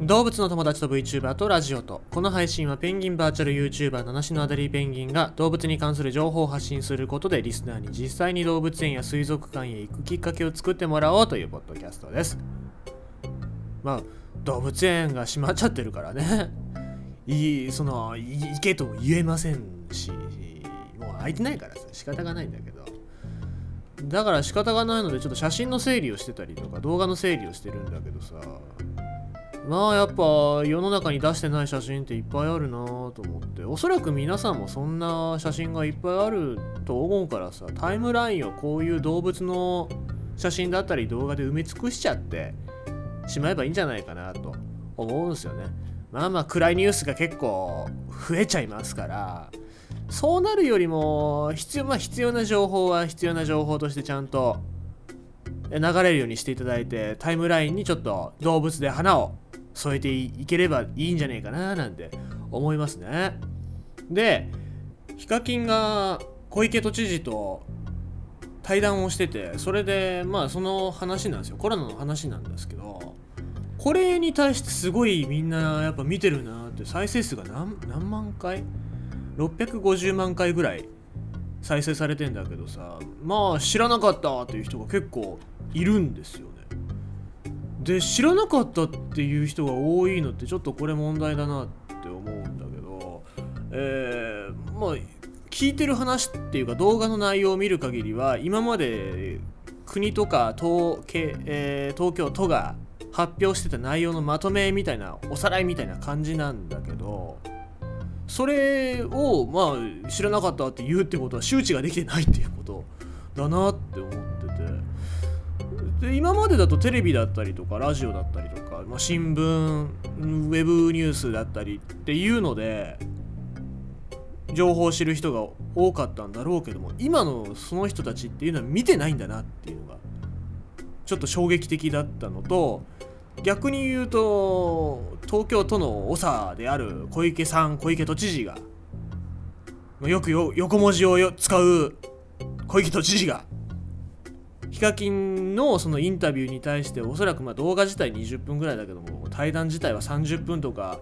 動物の友達と VTuber とラジオとこの配信はペンギンバーチャル YouTuber 七種のアダリーペンギンが動物に関する情報を発信することでリスナーに実際に動物園や水族館へ行くきっかけを作ってもらおうというポッドキャストです。まあ動物園が閉まっちゃってるからね。いいそのい行けとも言えませんしもう空いてないからさ仕方がないんだけど。だから仕方がないのでちょっと写真の整理をしてたりとか動画の整理をしてるんだけどさ。まあやっぱ世の中に出してない写真っていっぱいあるなと思って。おそらく皆さんもそんな写真がいっぱいあると思うからさ。タイムラインをこういう動物の写真だったり動画で埋め尽くしちゃってしまえばいいんじゃないかなと思うんですよね。まあまあ暗いニュースが結構増えちゃいますから。そうなるよりも必要,、まあ、必要な情報は必要な情報としてちゃんと流れるようにしていただいてタイムラインにちょっと動物で花を添えていければいいんじゃねえかななんて思いますね。でヒカキンが小池都知事と対談をしててそれでまあその話なんですよ。コロナの話なんですけどこれに対してすごいみんなやっぱ見てるなって再生数が何何万回？650万回ぐらい再生されてんだけどさまあ知らなかったっていう人が結構いるんですよね。で知らなかったっていう人が多いのってちょっとこれ問題だなって思うんだけどえー、まあ聞いてる話っていうか動画の内容を見る限りは今まで国とか東,、えー、東京都が発表してた内容のまとめみたいなおさらいみたいな感じなんだけどそれをまあ知らなかったって言うってことは周知ができてないっていうことだなっで今までだとテレビだったりとかラジオだったりとか、まあ、新聞ウェブニュースだったりっていうので情報を知る人が多かったんだろうけども今のその人たちっていうのは見てないんだなっていうのがちょっと衝撃的だったのと逆に言うと東京都の長である小池さん小池都知事がよくよ横文字を使う小池都知事がヒカキンのそのインタビューに対しておそらくま動画自体20分ぐらいだけども対談自体は30分とか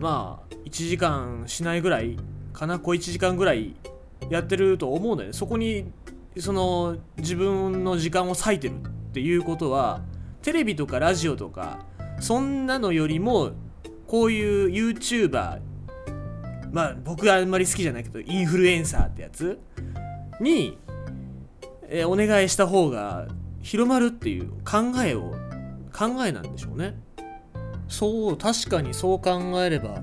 まあ1時間しないぐらいかな小1時間ぐらいやってると思うんだよね。そこにその自分の時間を割いてるっていうことはテレビとかラジオとかそんなのよりもこういう YouTuber まあ僕はあんまり好きじゃないけどインフルエンサーってやつに、えー、お願いした方が広まるっていう考えを考えなんでしょうね。そう確かにそう考えれば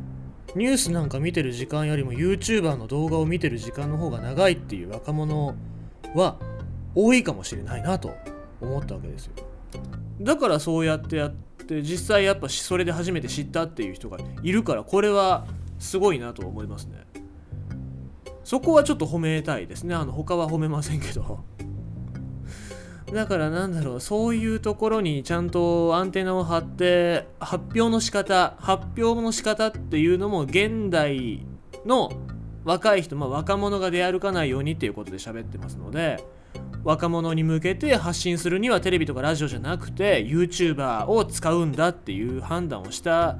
ニュースなんか見てる時間よりも YouTuber の動画を見てる時間の方が長いっていう若者は多いかもしれないなと思ったわけですよ。だからそうやってやって実際やっぱそれで初めて知ったっていう人がいるからこれはすごいなと思いますね。そこはちょっと褒めたいですね。あの他は褒めませんけどだからなんだろうそういうところにちゃんとアンテナを張って発表の仕方発表の仕方っていうのも現代の若い人、まあ、若者が出歩かないようにっていうことで喋ってますので若者に向けて発信するにはテレビとかラジオじゃなくて YouTuber を使うんだっていう判断をした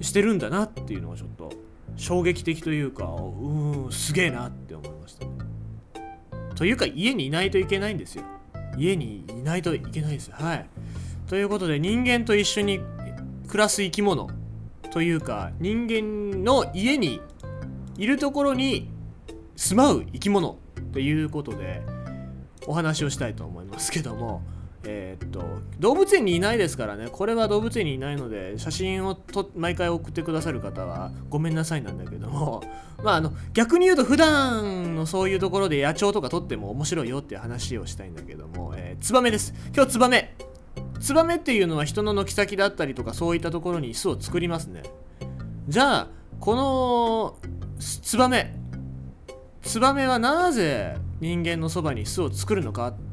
してるんだなっていうのがちょっと衝撃的というかうんすげえなって。というか家にいないといけないんですよ。家にいないといけないです。はい。ということで人間と一緒に暮らす生き物というか人間の家にいるところに住まう生き物ということでお話をしたいと思いますけどもえー、っと動物園にいないですからね。これは動物園にいないので写真をと毎回送ってくださる方はごめんなさいなんだけども。まああの逆に言うと普段のそういうところで野鳥とか撮っても面白いよっていう話をしたいんだけども、えー、ツバメです。今日ツバメ。ツバメっていうのは人の軒先だったりとかそういったところに巣を作りますね。じゃあこのツバメ。ツバメはなぜ人間のそばに巣を作るのかって、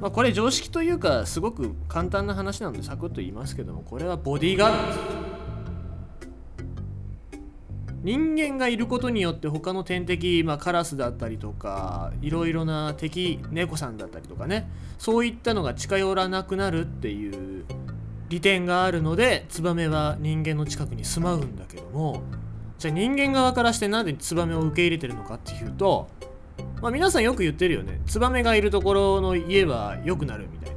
まあ、これ常識というかすごく簡単な話なのでサクッと言いますけどもこれはボディーガードです。人間がいることによって他の天敵、まあ、カラスだったりとかいろいろな敵猫さんだったりとかね。そういったのが近寄らなくなるっていう利点があるのでツバメは人間の近くに住まうんだけども。じゃあ人間側からしてなんでツバメを受け入れてるのかっていうと、まあ、皆さんよく言ってるよね。ツバメがいるところの家は良くなるみたいな。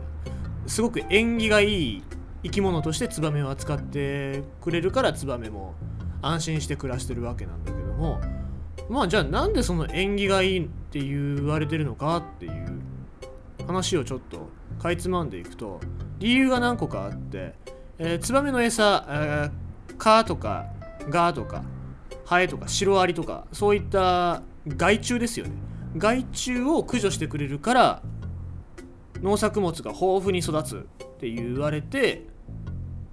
すごく縁起がいい生き物としてツバメを扱ってくれるからツバメも安心して暮らしてるわけなんだけども。まあじゃあなんでその縁起がいいって言われてるのかっていう話をちょっとかいつまんでいくと理由が何個かあって、えー、ツバメの餌、えー、蚊とかガとかハエとかシロアリとかそういった害虫ですよね。害虫を駆除してくれるから農作物が豊富に育つって言われて、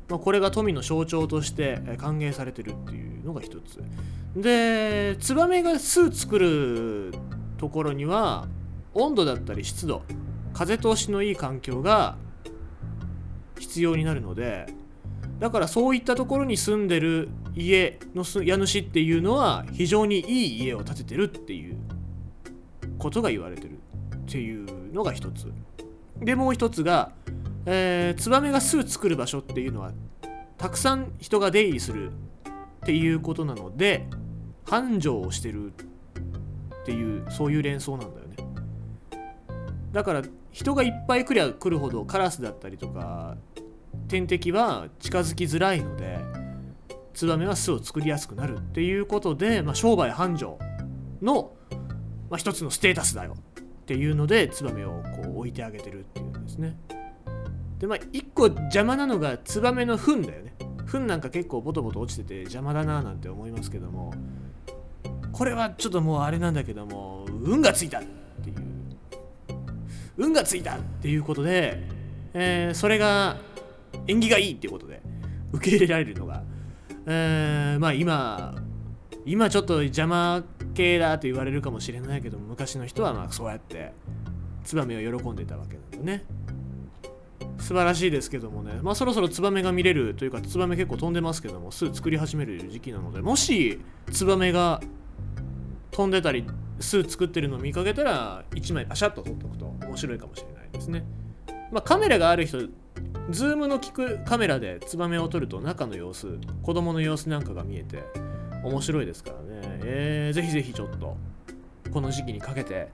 まあ、これが富の象徴として歓迎されてるっていうのが一つ。でツバメが巣作るところには温度だったり湿度風通しのいい環境が必要になるのでだからそういったところに住んでる家の家主っていうのは非常にいい家を建ててるっていうことが言われてるっていうのが一つ。でもう一つが、えー、ツバメが巣作る場所っていうのはたくさん人が出入りするっていうことなので繁盛をしてるっていうそういう連想なんだよね。だから人がいっぱい来りゃ来るほどカラスだったりとか天敵は近づきづらいのでツバメは巣を作りやすくなるっていうことで、まあ、商売繁盛の、まあ、一つのステータスだよ。っていうのでツバメをこう置いてあげてるっていうんですね。でまあ一個邪魔なのがツバメの糞だよね。糞なんか結構ボトボト落ちてて邪魔だななんて思いますけどもこれはちょっともうあれなんだけども運がついたっていう。運がついたっていうことで、えー、それが縁起がいいっていうことで受け入れられるのが、えー、まあ今今ちょっと邪魔系だと言われるかもしれないけど昔の人はまあそうやってツバメを喜んでたわけなんだね。素晴らしいですけどもね。まあそろそろツバメが見れるというかツバメ結構飛んでますけども巣作り始める時期なのでもしツバメが飛んでたり巣作ってるのを見かけたら1枚パシャッと撮っておくと面白いかもしれないですね。まあカメラがある人ズームの効くカメラでツバメを撮ると中の様子子供の様子なんかが見えて面白いですからね、えー、ぜひぜひちょっとこの時期にかけて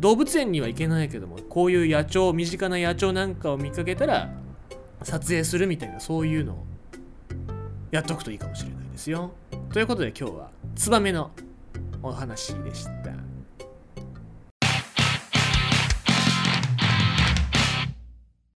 動物園には行けないけどもこういう野鳥身近な野鳥なんかを見かけたら撮影するみたいなそういうのをやっとくといいかもしれないですよ。ということで今日はツバメのお話でした。